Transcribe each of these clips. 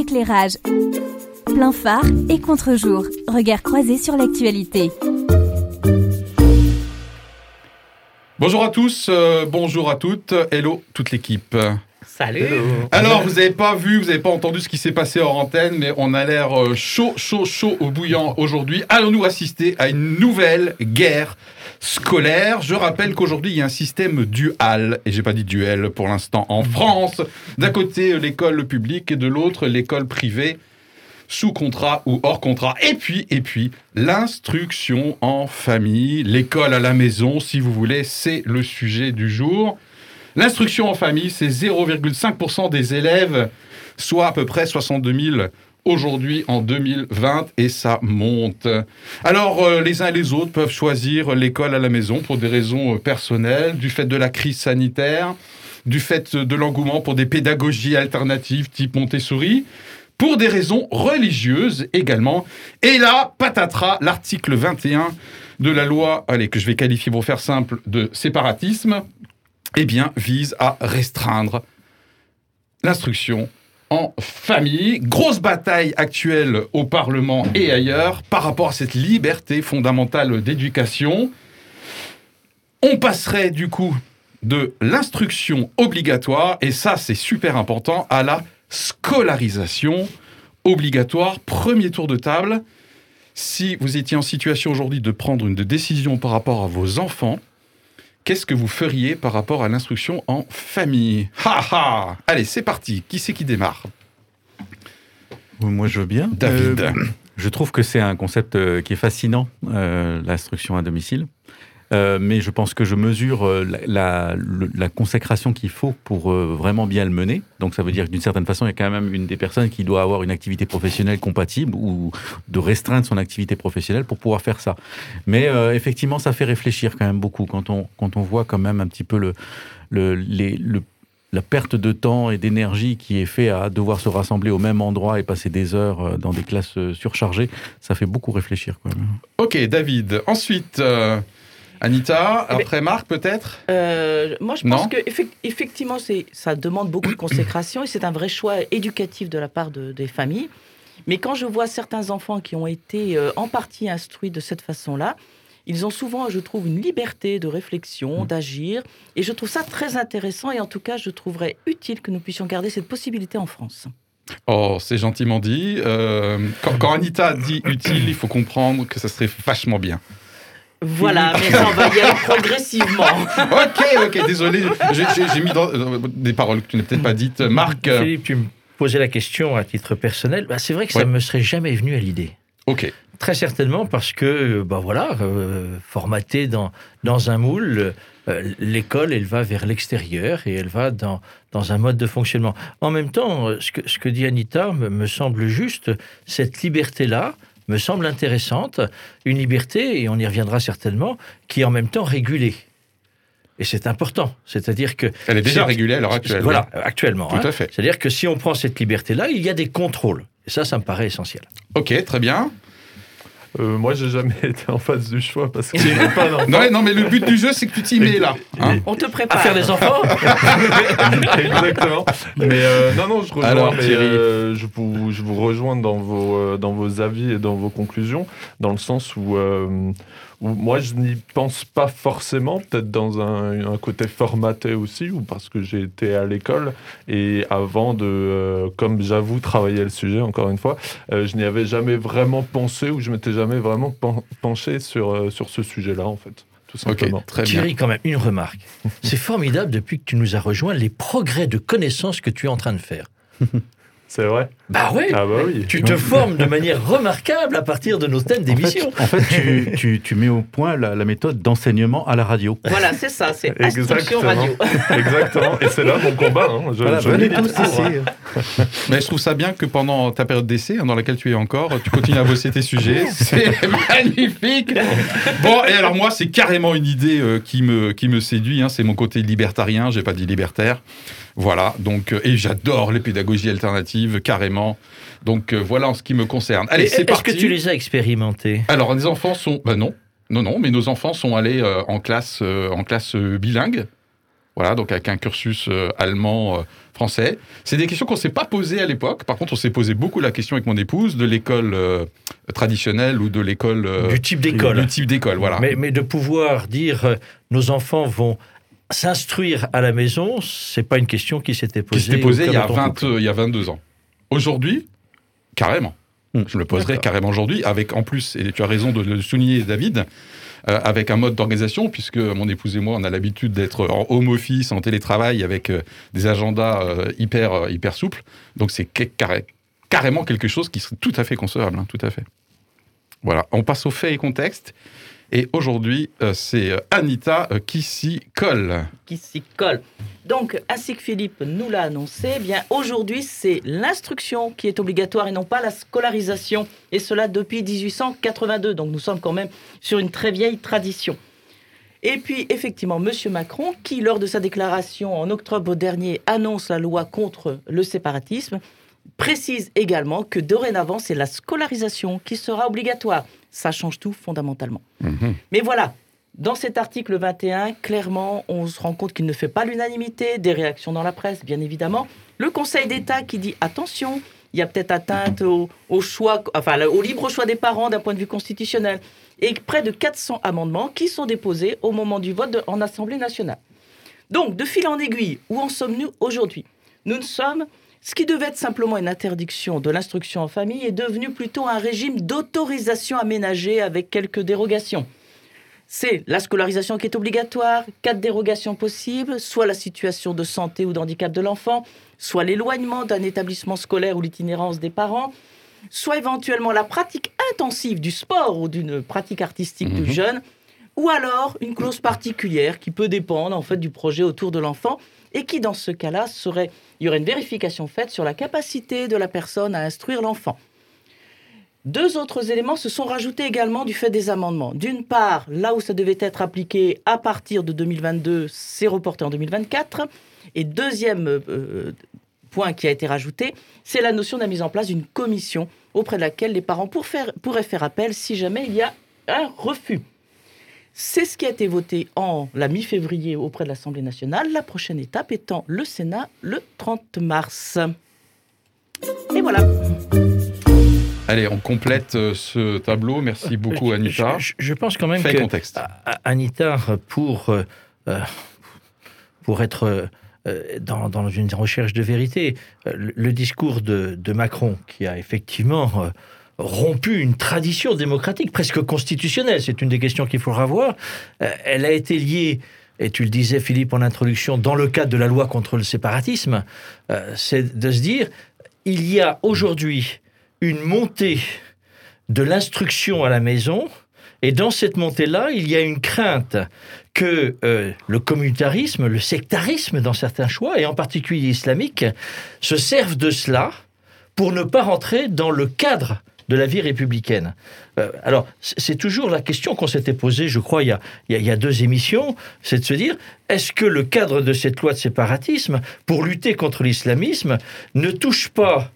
éclairage, plein phare et contre-jour. Regard croisé sur l'actualité. Bonjour à tous, euh, bonjour à toutes, hello toute l'équipe. Salut. Alors, vous n'avez pas vu, vous n'avez pas entendu ce qui s'est passé hors antenne, mais on a l'air euh, chaud, chaud, chaud au bouillant aujourd'hui. Allons-nous assister à une nouvelle guerre scolaire Je rappelle qu'aujourd'hui, il y a un système dual, et j'ai pas dit duel pour l'instant, en France. D'un côté, l'école publique et de l'autre, l'école privée sous contrat ou hors contrat. Et puis, et puis, l'instruction en famille, l'école à la maison, si vous voulez, c'est le sujet du jour. L'instruction en famille, c'est 0,5% des élèves, soit à peu près 62 000 aujourd'hui en 2020 et ça monte. Alors euh, les uns et les autres peuvent choisir l'école à la maison pour des raisons euh, personnelles, du fait de la crise sanitaire, du fait de l'engouement pour des pédagogies alternatives type Montessori, pour des raisons religieuses également. Et là, patatras, l'article 21 de la loi, allez, que je vais qualifier pour faire simple, de séparatisme, eh bien, vise à restreindre l'instruction en famille. Grosse bataille actuelle au Parlement et ailleurs par rapport à cette liberté fondamentale d'éducation. On passerait du coup de l'instruction obligatoire, et ça c'est super important, à la scolarisation obligatoire. Premier tour de table. Si vous étiez en situation aujourd'hui de prendre une décision par rapport à vos enfants, qu'est-ce que vous feriez par rapport à l'instruction en famille? Ha ha Allez, c'est parti. Qui c'est qui démarre? Moi, je veux bien. David. Euh, je trouve que c'est un concept euh, qui est fascinant, euh, l'instruction à domicile. Euh, mais je pense que je mesure euh, la, la, consécration qu'il faut pour euh, vraiment bien le mener. Donc ça veut dire que d'une certaine façon, il y a quand même une des personnes qui doit avoir une activité professionnelle compatible ou de restreindre son activité professionnelle pour pouvoir faire ça. Mais effectivement, ça fait réfléchir quand même beaucoup quand on, quand on voit quand même un petit peu le, la perte de temps et d'énergie qui est fait à devoir se rassembler au même endroit et passer des heures dans des classes surchargées, ça fait beaucoup réfléchir. Quoi. Ok, David. Ensuite, Anita, ben, après Marc peut-être? Euh, moi, je Non. pense que effe- effectivement, c'est ça demande beaucoup de consécration et c'est un vrai choix éducatif de la part de- des familles. Mais quand je vois certains enfants qui ont été euh, en partie instruits de cette façon-là, ils ont souvent, je trouve, une liberté de réflexion, d'agir, et je trouve ça très intéressant. Et en tout cas, je trouverais utile que nous puissions garder cette possibilité en France. Oh, c'est gentiment dit. Euh, quand, quand Anita dit utile, il faut comprendre que ça serait vachement bien. Voilà, mais ça, on va y aller progressivement. Ok, ok, désolé, j'ai- mis dans- euh, des paroles que tu n'as peut-être pas dites. Marc, euh, Philippe, tu me posais la question à titre personnel. Bah, c'est vrai que Ouais. ça me serait jamais venu à l'idée. ok. Très certainement parce que, bah voilà, euh, formaté dans, dans un moule, euh, l'école, elle va vers l'extérieur et elle va dans, dans un mode de fonctionnement. En même temps, ce que, ce que dit Anita me, me semble juste, cette liberté-là me semble intéressante, une liberté, et on y reviendra certainement, qui est en même temps régulée. Et c'est important. C'est-à-dire que... Elle est déjà régulée à l'heure actuelle. Voilà, actuellement. Tout hein. à fait. C'est-à-dire que si on prend cette liberté-là, il y a des contrôles. Et ça, ça me paraît essentiel. Ok, très bien. Euh, moi, j'ai jamais été en face du choix parce que pas. Non, non, mais le but du jeu, c'est que tu t'y mets là. hein. On te À prépare. faire des enfants Exactement. Mais euh, non, non, je rejoins. Alors, mais, Thierry. euh, je vous, je vous rejoins dans vos, euh, dans vos avis et dans vos conclusions, dans le sens où, euh, où moi, je n'y pense pas forcément, peut-être dans un, un côté formaté aussi, ou parce que j'ai été à l'école et avant de, euh, comme j'avoue, travailler le sujet encore une fois, euh, je n'y avais jamais vraiment pensé ou je m'étais jamais vraiment pen- penché sur, euh, sur ce sujet-là, en fait, tout simplement. Ok, très bien. Thierry, quand même, une remarque. C'est formidable depuis que tu nous as rejoints, les progrès de connaissances que tu es en train de faire. C'est vrai Bah oui Ah bah oui. Tu te formes de manière remarquable à partir de nos thèmes En fait, d'émission. en fait, tu, tu, tu mets au point la, la méthode d'enseignement à la radio. Voilà, c'est ça, c'est instruction radio. Exactement. Et c'est là mon combat. hein. Je, Voilà, je tous ici. hein. Mais je trouve ça bien que pendant ta période d'essai, hein, dans laquelle tu es encore, tu continues à bosser tes sujets. C'est magnifique. Bon, et alors moi, c'est carrément une idée euh, qui, me, qui me séduit. hein. C'est mon côté libertarien, j'ai pas dit libertaire. Voilà, donc, euh, et j'adore les pédagogies alternatives, carrément. Donc euh, voilà en ce qui me concerne. Allez, c'est Est-ce parti. que tu les as expérimentés Alors, les enfants sont. Ben non. Non, non, mais nos enfants sont allés euh, en classe, euh, en classe euh, bilingue. Voilà, donc avec un cursus euh, allemand, euh, français. C'est des questions qu'on ne s'est pas posées à l'époque. Par contre, on s'est posé beaucoup la question avec mon épouse de l'école traditionnelle ou de l'école. du type d'école. Du type d'école, voilà. Mais, mais de pouvoir dire nos enfants vont s'instruire à la maison, c'est pas une question qui s'était qui posée. s'était il y, a cœur de ton 20, couple. euh, il y a 22 ans. Aujourd'hui, carrément. Hmm. Je me poserai D'accord. carrément aujourd'hui, avec en plus, et tu as raison de le souligner, David, euh, avec un mode d'organisation, puisque mon épouse et moi, on a l'habitude d'être en home office, en télétravail, avec euh, des agendas euh, hyper, euh, hyper souples. Donc c'est carré- carrément quelque chose qui serait tout à fait concevable, hein, tout à fait. Voilà, on passe aux faits et contextes. Et aujourd'hui, euh, c'est euh, Anita euh, qui s'y colle. qui s'y colle. Donc, ainsi que Philippe nous l'a annoncé, eh bien aujourd'hui c'est l'instruction qui est obligatoire et non pas la scolarisation, et cela depuis 1882. Donc nous sommes quand même sur une très vieille tradition. Et puis effectivement, Monsieur Macron, qui lors de sa déclaration en octobre dernier annonce la loi contre le séparatisme, précise également que dorénavant c'est la scolarisation qui sera obligatoire. Ça change tout fondamentalement. Mais voilà, dans cet article 21, clairement, on se rend compte qu'il ne fait pas l'unanimité, des réactions dans la presse, bien évidemment. Le Conseil d'État qui dit attention, il y a peut-être atteinte au, au choix, enfin, au libre choix des parents d'un point de vue constitutionnel. Et près de 400 amendements qui sont déposés au moment du vote de- en Assemblée nationale. Donc, de fil en aiguille, où en sommes-nous aujourd'hui? Nous ne sommes. Ce qui devait être simplement une interdiction de l'instruction en famille est devenu plutôt un régime d'autorisation aménagée avec quelques dérogations. C'est la scolarisation qui est obligatoire, quatre dérogations possibles, soit la situation de santé ou d'handicap de l'enfant, soit l'éloignement d'un établissement scolaire ou l'itinérance des parents, soit éventuellement la pratique intensive du sport ou d'une pratique artistique du jeune, ou alors une clause particulière qui peut dépendre en fait du projet autour de l'enfant et qui dans ce cas-là serait il y aurait une vérification faite sur la capacité de la personne à instruire l'enfant. Deux autres éléments se sont rajoutés également du fait des amendements. D'une part, là où ça devait être appliqué à partir de 2022, c'est reporté en 2024. Et deuxième euh, point qui a été rajouté, c'est la notion de la mise en place d'une commission auprès de laquelle les parents pourraient faire appel si jamais il y a un refus. C'est ce qui a été voté en la mi-février auprès de l'Assemblée nationale, la prochaine étape étant le Sénat le 30 mars. Et voilà. Allez, on complète euh, ce tableau. Merci beaucoup, Je- Anita. Je, je pense quand même Fait et que contexte. A- Anita, pour, euh, euh, pour être euh, dans, dans une recherche de vérité, euh, le, le discours de, de Macron, qui a effectivement euh, rompu une tradition démocratique presque constitutionnelle, c'est une des questions qu'il faudra voir, euh, elle a été liée, et tu le disais Philippe en introduction, dans le cadre de la loi contre le séparatisme, euh, c'est de se dire, il y a aujourd'hui une montée de l'instruction à la maison, et dans cette montée-là, il y a une crainte que euh, le communautarisme, le sectarisme dans certains choix, et en particulier islamique, se servent de cela pour ne pas rentrer dans le cadre de la vie républicaine. Euh, alors, c'est toujours la question qu'on s'était posée, je crois, il y, a, il y a- il y a deux émissions, c'est de se dire, est-ce que le cadre de cette loi de séparatisme, pour lutter contre l'islamisme, ne touche pas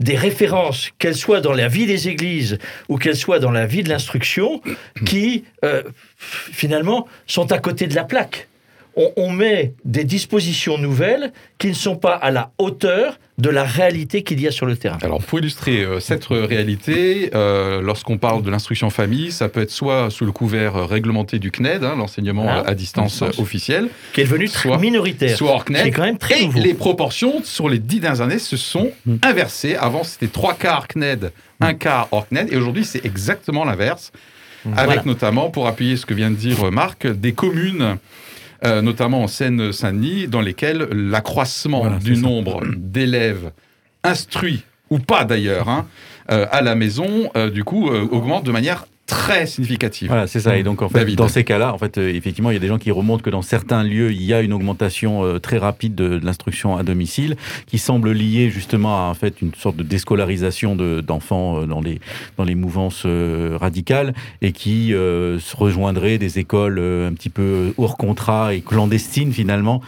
des références, qu'elles soient dans la vie des églises ou qu'elles soient dans la vie de l'instruction, qui euh, finalement sont à côté de la plaque? On, on met des dispositions nouvelles qui ne sont pas à la hauteur de la réalité qu'il y a sur le terrain. Alors, pour illustrer euh, cette réalité, euh, lorsqu'on parle de l'instruction famille, ça peut être soit sous le couvert euh, réglementé du CNED, hein, l'enseignement Voilà, à distance officielle, Qui est devenu très Soit- minoritaire. soit hors CNED. C'est quand même très et nouveau. les proportions sur les dix dernières années se sont Mm. inversées. Avant, c'était trois quarts CNED, un quart hors CNED, et aujourd'hui, c'est exactement l'inverse. Avec Voilà. notamment, pour appuyer ce que vient de dire Marc, des communes, euh, notamment en Seine-Saint-Denis, dans lesquelles l'accroissement Voilà, du nombre d'élèves instruits, ou pas d'ailleurs, hein, euh, à la maison, euh, du coup, augmente de manière très significative. Voilà, c'est ça. Et donc, en fait, David. dans ces cas-là, en fait, euh, effectivement, il y a des gens qui remontent que dans certains lieux, il y a une augmentation euh, très rapide de, de l'instruction à domicile, qui semble liée justement à en fait une sorte de déscolarisation de- d'enfants euh, dans les dans les mouvances euh, radicales et qui se rejoindraient des écoles un petit peu hors contrat et clandestines finalement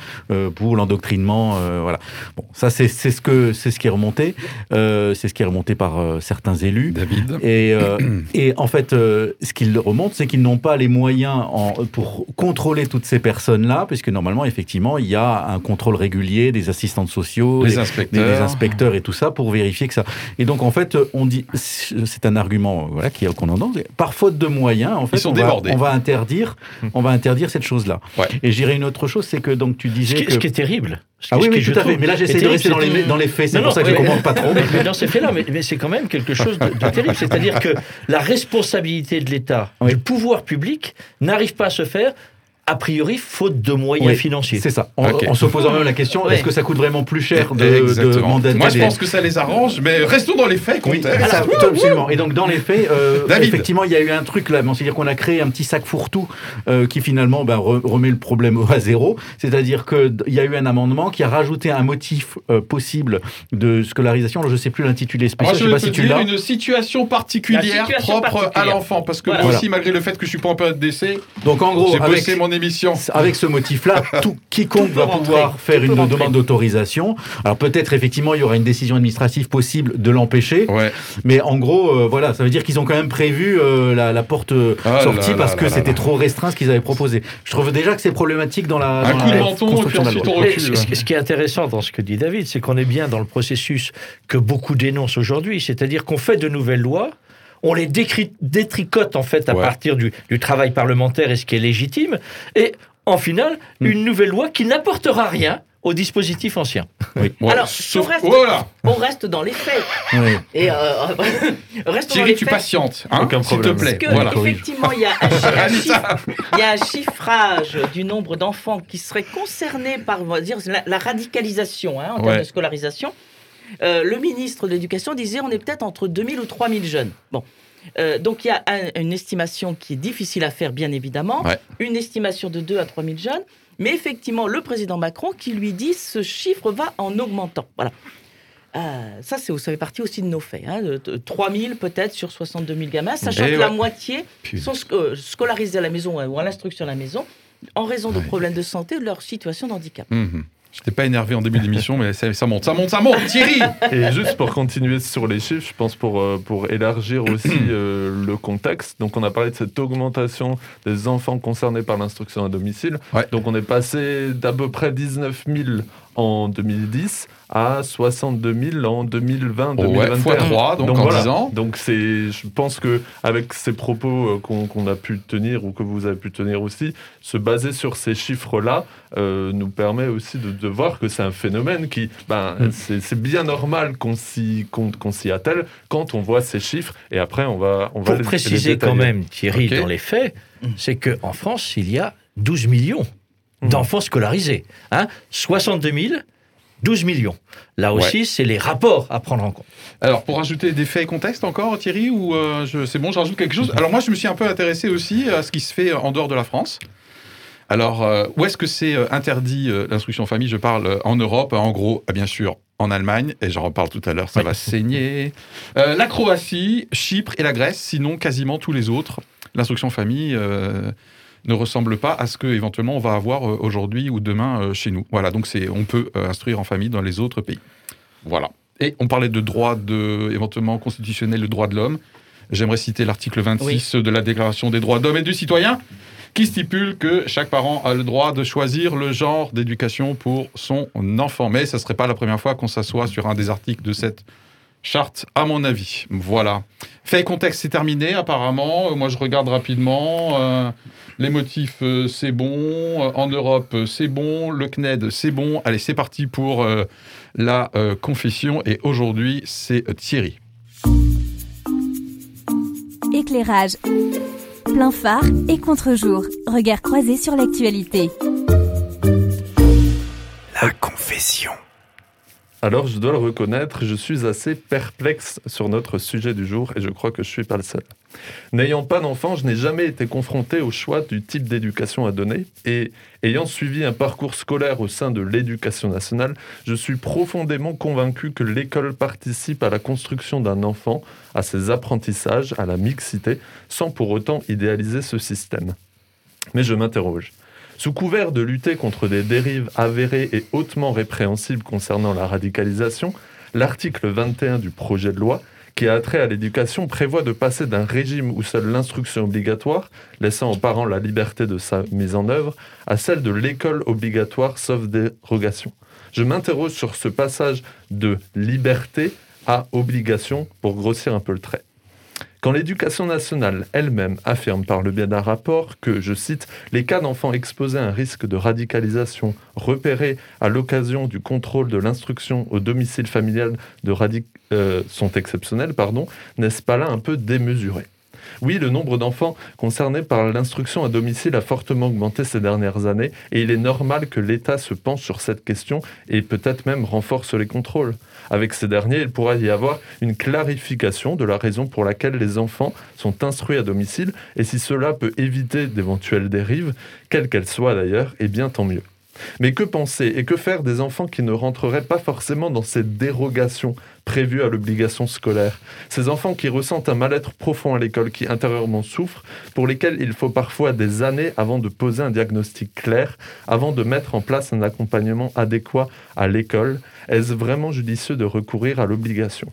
pour l'endoctrinement. voilà. Bon, ça c'est c'est ce que c'est ce qui est remonté, euh, c'est ce qui est remonté par certains élus. David Et, euh, et en fait, euh, ce qu'ils remontent, c'est qu'ils n'ont pas les moyens en, pour contrôler toutes ces personnes-là, puisque normalement, effectivement, il y a un contrôle régulier des assistants sociaux, Les des- inspecteurs. des, des inspecteurs et tout ça pour vérifier que ça. Et donc en fait, on dit, c'est un argument voilà qu'on entend. Par faute de moyens, en fait, sont on, va, débordés. on va interdire, on va interdire cette chose-là. Ouais. Et j'irai une autre chose, c'est que donc tu Ce disais qui, que ce qui est terrible. Ce ah oui, ce oui, tout à fait. Mais là, j'essaie de terrible, rester dans les, dans les faits. C'est Non, pour non, ça que je oui. commente pas trop. Mais, mais dans ces faits-là, mais, mais c'est quand même quelque chose de, de terrible. C'est-à-dire que la responsabilité de l'État, Oui. du pouvoir public, n'arrive pas à se faire, a priori, faute de moyens Oui, financiers. C'est ça. En, se posant même la question, Ouais. est-ce que ça coûte vraiment plus cher de, de mandater Moi, je pense que ça les arrange, mais restons dans les faits, Oui, absolument. Et donc dans les faits, euh, effectivement, il y a eu un truc là, bon, c'est-à-dire qu'on a créé un petit sac fourre-tout euh, qui finalement ben, re- remet le problème à zéro. C'est-à-dire qu'il y a eu un amendement qui a rajouté un motif euh, possible de scolarisation. Alors, je ne sais plus l'intitulé Moi, spécial. je je sais peux pas si tu dire l'as. une situation particulière situation propre à l'enfant. Parce que Voilà. moi aussi, malgré le fait que je suis pas en période d'essai, Donc en gros, j'ai bossé mon avec ce motif-là, tout quiconque va rentrer. pouvoir faire une rentrer. demande d'autorisation. Alors peut-être effectivement il y aura une décision administrative possible de l'empêcher, Ouais. mais en gros euh, voilà, ça veut dire qu'ils ont quand même prévu euh, la, la porte euh, Ah sortie là parce là que c'était trop restreint ce qu'ils avaient proposé. Je trouve déjà que c'est problématique dans la, Un dans coup la de menton, et puis construction de la ensuite loi. on recule. ce, ce qui est intéressant dans ce que dit David, c'est qu'on est bien dans le processus que beaucoup dénoncent aujourd'hui, c'est-à-dire qu'on fait de nouvelles lois, on les détricote en fait à Ouais. partir du, du travail parlementaire et ce qui est légitime, et en final, Mm. une nouvelle loi qui n'apportera rien au dispositif ancien. Ouais. Alors, Sauf... on reste- Voilà. On reste dans les faits. Oui. Et euh, dans les tu faits. patientes. Hein, Aucun S'il te problème. plaît. Parce que, Voilà. effectivement, il y, a un, chi- un Anissa. chiffre- il y a un chiffrage du nombre d'enfants qui seraient concernés par on va dire, la, la radicalisation hein, en termes de scolarisation. Euh, le ministre de l'Éducation disait on est peut-être entre 2000 ou 3000 jeunes. Bon. Euh, donc il y a un- une estimation qui est difficile à faire, bien évidemment. Ouais. Une estimation de 2 à 3000 jeunes. Mais effectivement, le président Macron qui lui dit ce chiffre va en augmentant. Voilà. Euh, ça, c'est, ça fait partie aussi de nos faits. Hein, de, de 3 000 peut-être sur 62 000 gamins, sachant que la moitié Putain. sont sc- euh, scolarisés à la maison euh, ou à l'instruction à la maison en raison de problèmes de santé ou de leur situation de handicap. Mhm. Je t'ai pas énervé en début d'émission, mais ça, ça monte, ça monte, ça monte. Thierry Et juste pour continuer sur les chiffres, je pense pour, euh, pour élargir aussi euh, le contexte. Donc, on a parlé de cette augmentation des enfants concernés par l'instruction à domicile. Ouais. Donc, on est passé d'à peu près 19 000 en 2010 à 62 000 en 2020, Oh ouais, 2021. fois 3, donc, en voilà. 10 ans. Donc c'est, je pense que avec ces propos euh, qu'on a pu tenir ou que vous avez pu tenir aussi, se baser sur ces chiffres-là euh, nous permet aussi de, de voir que c'est un phénomène qui, ben, Mm. c'est bien normal qu'on s'y qu'on, qu'on s'y attelle quand on voit ces chiffres et après on va on va Pour les- les préciser quand même, Thierry, dans les faits, c'est qu'en France, il y a 12 millions d'enfants scolarisés. Hein 62 000, 12 millions. Là aussi, c'est les rapports à prendre en compte. Alors, pour ajouter des faits et contexte encore, Thierry, ou euh, je- c'est bon, je rajoute quelque chose Alors, moi, je me suis un peu intéressé aussi à ce qui se fait en dehors de la France. Alors, euh, où est-ce que c'est euh, interdit euh, l'instruction en famille? Je parle en Europe, en gros, euh, bien sûr, en Allemagne, et j'en reparle tout à l'heure, ça Oui. va saigner. Euh, la Croatie, Chypre et la Grèce, sinon quasiment tous les autres. L'instruction en famille euh, ne ressemble pas à ce que éventuellement on va avoir euh, aujourd'hui ou demain euh, chez nous. Voilà, donc c'est, on peut euh, instruire en famille dans les autres pays. Voilà. Et on parlait de droit de, éventuellement constitutionnel, le droit de l'homme. J'aimerais citer l'article 26 de la Déclaration des droits de l'homme et du citoyen, qui stipule que chaque parent a le droit de choisir le genre d'éducation pour son enfant. Mais ce ne serait pas la première fois qu'on s'assoit sur un des articles de cette charte, à mon avis. Voilà. Fait et contexte, c'est terminé, apparemment. Euh, Moi, je regarde rapidement. Euh, les motifs, euh, c'est bon. En Europe, c'est bon. Le CNED, c'est bon. Allez, c'est parti pour euh, la euh, confession. Et aujourd'hui, c'est euh, Thierry. Éclairage. Plein phare et contre-jour. Regard croisé sur l'actualité. La confession. Alors, je dois le reconnaître, je suis assez perplexe sur notre sujet du jour et je crois que je suis pas le seul. N'ayant pas d'enfant, je n'ai jamais été confronté au choix du type d'éducation à donner et ayant suivi un parcours scolaire au sein de l'éducation nationale, je suis profondément convaincu que l'école participe à la construction d'un enfant, à ses apprentissages, à la mixité, sans pour autant idéaliser ce système. Mais je m'interroge. Sous couvert de lutter contre des dérives avérées et hautement répréhensibles concernant la radicalisation, l'article 21 du projet de loi qui a trait à l'éducation prévoit de passer d'un régime où seule l'instruction obligatoire, laissant aux parents la liberté de sa mise en œuvre, à celle de l'école obligatoire sauf dérogation. Je m'interroge sur ce passage de liberté à obligation pour grossir un peu le trait. Quand l'éducation nationale elle-même affirme par le biais d'un rapport que, je cite, les cas d'enfants exposés à un risque de radicalisation repérés à l'occasion du contrôle de l'instruction au domicile familial euh, sont exceptionnels, pardon, n'est-ce pas là un peu démesuré? Oui, le nombre d'enfants concernés par l'instruction à domicile a fortement augmenté ces dernières années et il est normal que l'État se penche sur cette question et peut-être même renforce les contrôles. Avec ces derniers, il pourra y avoir une clarification de la raison pour laquelle les enfants sont instruits à domicile et si cela peut éviter d'éventuelles dérives, quelles qu'elles soient d'ailleurs, eh bien tant mieux. Mais que penser et que faire des enfants qui ne rentreraient pas forcément dans cette dérogation prévue à l'obligation scolaire? Ces enfants qui ressentent un mal-être profond à l'école, qui intérieurement souffrent, pour lesquels il faut parfois des années avant de poser un diagnostic clair, avant de mettre en place un accompagnement adéquat à l'école. Est-ce vraiment judicieux de recourir à l'obligation?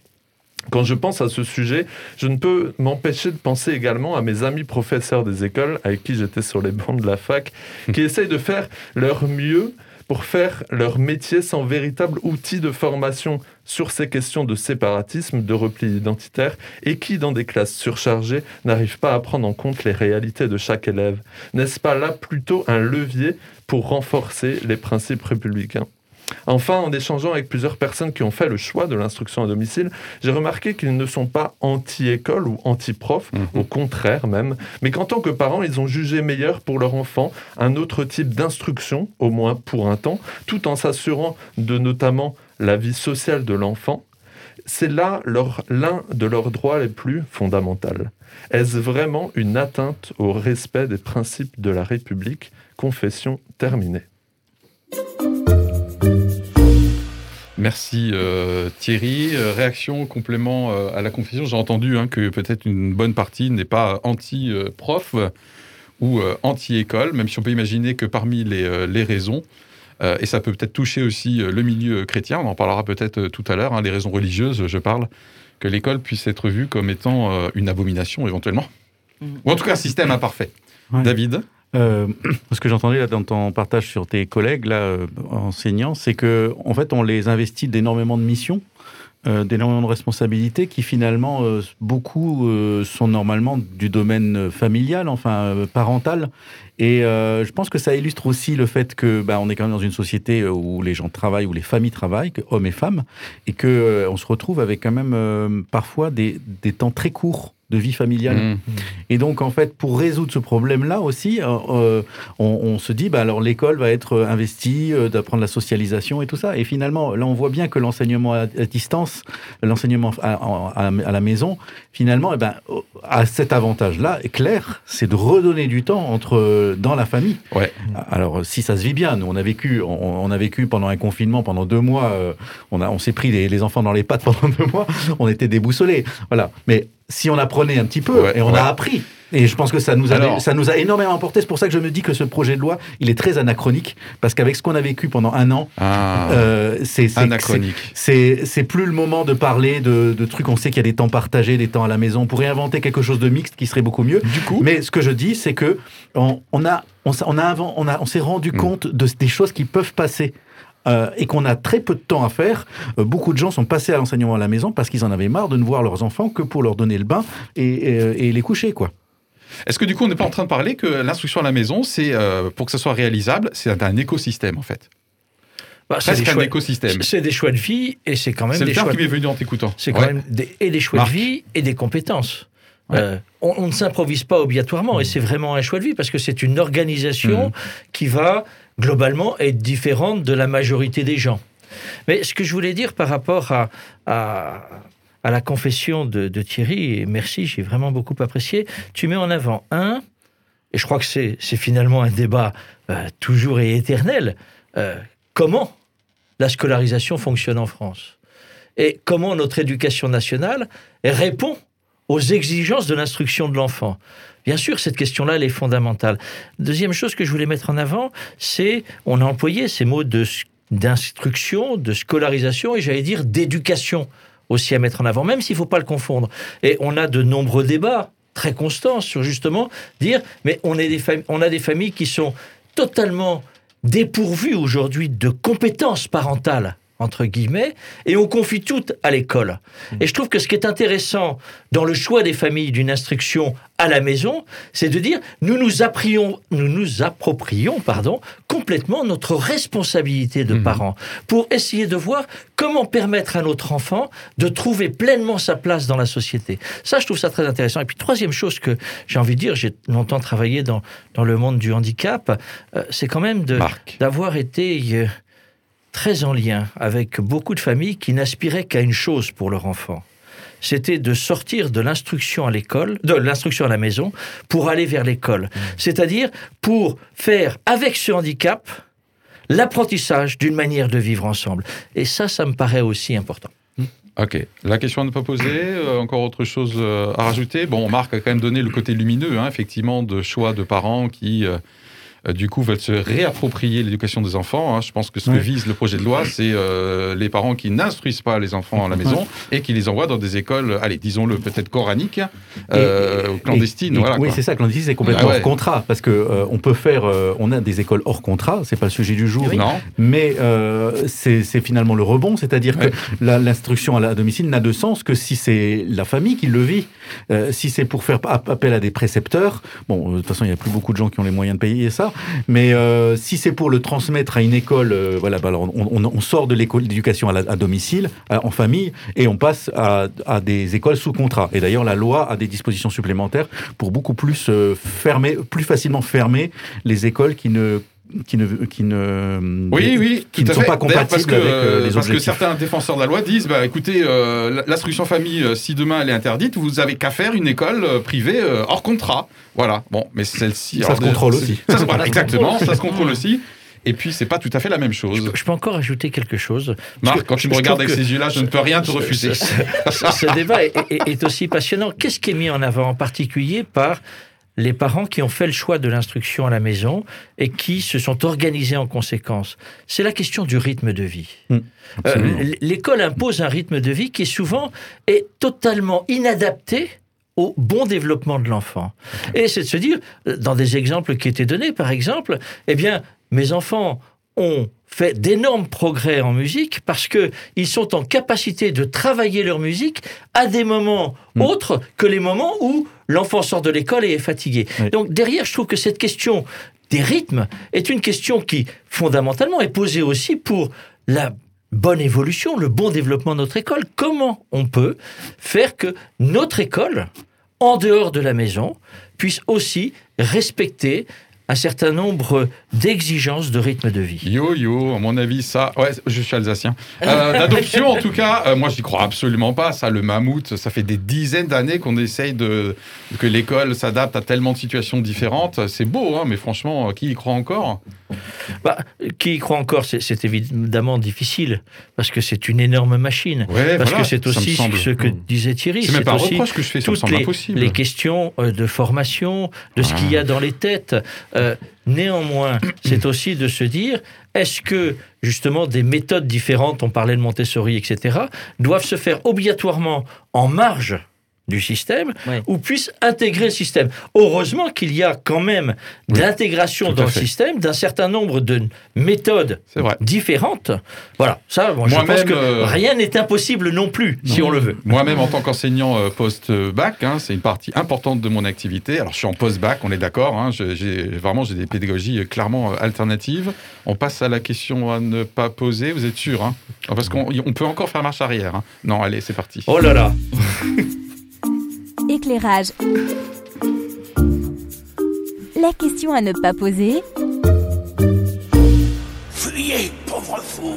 Quand je pense à ce sujet, je ne peux m'empêcher de penser également à mes amis professeurs des écoles, avec qui j'étais sur les bancs de la fac, qui essayent de faire leur mieux pour faire leur métier sans véritable outil de formation sur ces questions de séparatisme, de repli identitaire, et qui, dans des classes surchargées, n'arrivent pas à prendre en compte les réalités de chaque élève. N'est-ce pas là plutôt un levier pour renforcer les principes républicains? Enfin, en échangeant avec plusieurs personnes qui ont fait le choix de l'instruction à domicile, j'ai remarqué qu'ils ne sont pas anti-école ou anti-prof, Mhm. au contraire même, mais qu'en tant que parents, ils ont jugé meilleur pour leur enfant un autre type d'instruction, au moins pour un temps, tout en s'assurant de notamment la vie sociale de l'enfant. C'est là l'un de leurs droits les plus fondamentaux. Est-ce vraiment une atteinte au respect des principes de la République? Confession terminée. Merci euh, Thierry. Euh, réaction, complément euh, à la confession. J'ai entendu hein, que peut-être une bonne partie n'est pas anti-prof ou euh, anti-école, même si on peut imaginer que parmi les, euh, les raisons, euh, et ça peut peut-être toucher aussi euh, le milieu chrétien, on en parlera peut-être tout à l'heure, hein, les raisons religieuses, je parle, que l'école puisse être vue comme étant euh, une abomination éventuellement. Mhm. Ou en tout cas un système imparfait. Ouais. David? Euh, ce que j'entendais là dans ton partage sur tes collègues là euh, enseignants, c'est que en fait on les investit d'énormément de missions, euh, d'énormément de responsabilités qui finalement beaucoup sont normalement du domaine familial, enfin parental. Et je pense que ça illustre aussi le fait que bah, on est quand même dans une société où les gens travaillent, où les familles travaillent, hommes et femmes, et que on se retrouve avec quand même parfois des, des temps très courts de vie familiale. Mhm. Et donc, en fait, pour résoudre ce problème-là aussi, euh, euh, on, on se dit, bah, alors l'école va être investie, euh, d'apprendre la socialisation et tout ça. Et finalement, là, on voit bien que l'enseignement à, distance, l'enseignement à, à- à la maison, finalement, eh ben, a cet avantage-là, clair, c'est de redonner du temps entre, dans la famille. Ouais. Alors, si ça se vit bien, nous, on a vécu, on, on a vécu pendant un confinement, pendant deux mois, euh, on, a, on s'est pris les, les enfants dans les pattes pendant deux mois, on était déboussolés. Voilà. Mais si on apprenait un petit peu, Ouais, et on ouais. a appris, et je pense que ça nous, a, Alors- ça nous a énormément apporté. C'est pour ça que je me dis que ce projet de loi, il est très anachronique, parce qu'avec ce qu'on a vécu pendant un an, Ah, euh, c'est anachronique. c'est plus le moment de parler de, de trucs. On sait qu'il y a des temps partagés, des temps à la maison. On pourrait inventer quelque chose de mixte qui serait beaucoup mieux. Du coup, Mais ce que je dis, c'est que on, on a, on, on a, on a, on s'est rendu Mm. compte de, des choses qui peuvent passer. Euh, et qu'on a très peu de temps à faire. Euh, beaucoup de gens sont passés à l'enseignement à la maison parce qu'ils en avaient marre de ne voir leurs enfants que pour leur donner le bain et, et- et les coucher, quoi. Est-ce que du coup, on n'est pas en train de parler que l'instruction à la maison, c'est euh, pour que ça soit réalisable, c'est un écosystème en fait? Bah, c'est un écosystème. C'est des choix de vie et c'est quand même C'est le terme qui m'est venu en t'écoutant. C'est quand Ouais. même des, et des choix Marc. de vie et des compétences. Ouais. Euh, on, on ne s'improvise pas obligatoirement et c'est vraiment un choix de vie parce que c'est une organisation Mhm. qui va globalement être différente de la majorité des gens. Mais ce que je voulais dire par rapport à, à, la confession de, Thierry, et merci, j'ai vraiment beaucoup apprécié, tu mets en avant un, et je crois que c'est c'est finalement un débat euh, toujours et éternel, euh, comment la scolarisation fonctionne en France? Et comment notre éducation nationale répond aux exigences de l'instruction de l'enfant? Bien sûr, cette question-là, elle est fondamentale. Deuxième chose que je voulais mettre en avant, c'est, on a employé ces mots de d'instruction, de scolarisation et j'allais dire d'éducation aussi à mettre en avant, même s'il ne faut pas le confondre. Et on a de nombreux débats très constants sur justement dire, mais on, est des on a des familles qui sont totalement dépourvues aujourd'hui de compétences parentales entre guillemets, et on confie tout à l'école. Et je trouve que ce qui est intéressant dans le choix des familles d'une instruction à la maison, c'est de dire nous nous, apprions, nous nous approprions pardon, complètement notre responsabilité de Mhm. parents pour essayer de voir comment permettre à notre enfant de trouver pleinement sa place dans la société. Ça, je trouve ça très intéressant. Et puis, troisième chose que j'ai envie de dire, j'ai longtemps travaillé dans, dans le monde du handicap, euh, c'est quand même d'avoir été euh, très en lien avec beaucoup de familles qui n'aspiraient qu'à une chose pour leur enfant. C'était de sortir de l'instruction à l'école, de l'instruction à la maison, pour aller vers l'école. C'est-à-dire pour faire avec ce handicap l'apprentissage d'une manière de vivre ensemble. Et ça, ça me paraît aussi important. Ok. La question à ne pas poser. euh, encore autre chose euh, à rajouter? Bon, Marc a quand même donné le côté lumineux, hein, effectivement, de choix de parents qui, euh, du coup, veulent se réapproprier l'éducation des enfants. hein. Je pense que ce que vise le projet de loi, c'est euh, les parents qui n'instruisent pas les enfants à la maison et qui les envoient dans des écoles, allez, disons-le, peut-être coraniques, euh, clandestines. Et- et- voilà, oui, c'est ça, clandestine, c'est complètement Ah hors contrat. Parce que euh, on peut faire, euh, on a des écoles hors contrat, c'est pas le sujet du jour, Non mais euh, c'est finalement le rebond, c'est-à-dire Ouais. que l'instruction à, la- domicile n'a de sens que si c'est la famille qui le vit. Euh, si c'est pour faire ap- appel à des précepteurs, bon, euh, de toute façon, il n'y a plus beaucoup de gens qui ont les moyens de payer ça, mais euh, si c'est pour le transmettre à une école, euh, bah on, sort de l'école d'éducation à, domicile, en famille, et on passe à, à des écoles sous contrat. Et d'ailleurs, la loi a des dispositions supplémentaires pour beaucoup plus euh, fermer, plus facilement fermer les écoles qui ne qui ne qui ne Oui, oui, qui tout ne à sont fait. pas D'ailleurs, parce compatibles que, avec euh, les parce que certains défenseurs de la loi disent, bah, écoutez, euh, l'instruction famille, euh, si demain elle est interdite, vous avez qu'à faire une école euh, privée euh, hors contrat. Voilà. Bon, mais celle-ci. Ça alors, se contrôle aussi. Ça, se- voilà, exactement, ça se contrôle aussi. Et puis, c'est pas tout à fait la même chose. je peux encore ajouter quelque chose. Marc, que quand tu me regardes avec ces yeux-là, je ne peux rien te ce- refuser. Ce, ce- ce débat est, est- est aussi passionnant. Qu'est-ce qui est mis en avant en particulier par les parents qui ont fait le choix de l'instruction à la maison et qui se sont organisés en conséquence C'est la question du rythme de vie. Mm, Euh, L'école impose un rythme de vie qui est souvent est totalement inadapté au bon développement de l'enfant. Et c'est de se dire, euh, dans des exemples qui étaient donnés, par exemple, eh bien, mes enfants ont fait d'énormes progrès en musique parce que ils sont en capacité de travailler leur musique à des moments Mm. autres que les moments où l'enfant sort de l'école et est fatigué. Oui. Donc derrière, je trouve que cette question des rythmes est une question qui fondamentalement est posée aussi pour la bonne évolution, le bon développement de notre école. Comment on peut faire que notre école, en dehors de la maison, puisse aussi respecter un certain nombre d'exigences de rythme de vie. Yo yo, à mon avis, ça, ouais, je suis alsacien. Euh, L'adoption, en tout cas, euh, moi, j'y crois absolument pas. Ça, le mammouth, ça fait des dizaines d'années qu'on essaye de que l'école s'adapte à tellement de situations différentes. C'est beau, hein, mais franchement, qui y croit encore? Bah, qui y croit encore, c'est- évidemment difficile, parce que c'est une énorme machine. Ouais, Parce voilà, que c'est aussi semble. ce que Mm. disait Thierry. C'est même pas un aussi reproche que je fais, ça me toutes semble les, impossible. les questions euh, de formation, de ce qu'il y a dans les têtes. Euh, néanmoins, c'est aussi de se dire, est-ce que justement des méthodes différentes, on parlait de Montessori, etc., doivent se faire obligatoirement en marge du système Ouais. ou puissent intégrer le système. Heureusement qu'il y a quand même Oui, à dans le fait. système d'un certain nombre de méthodes différentes. Voilà, ça, moi, je pense Moi-même, que euh, rien n'est impossible non plus, si on le veut. Moi-même, en tant qu'enseignant euh, post-bac, hein, c'est une partie importante de mon activité. Alors, je suis en post-bac, on est d'accord. hein, vraiment, j'ai des pédagogies euh, clairement alternatives. On passe à la question à ne pas poser. Vous êtes sûr hein? Parce qu'on on peut encore faire marche arrière. hein. Non, allez, c'est parti. Oh là là Éclairage. La question à ne pas poser Fuyez, pauvre fou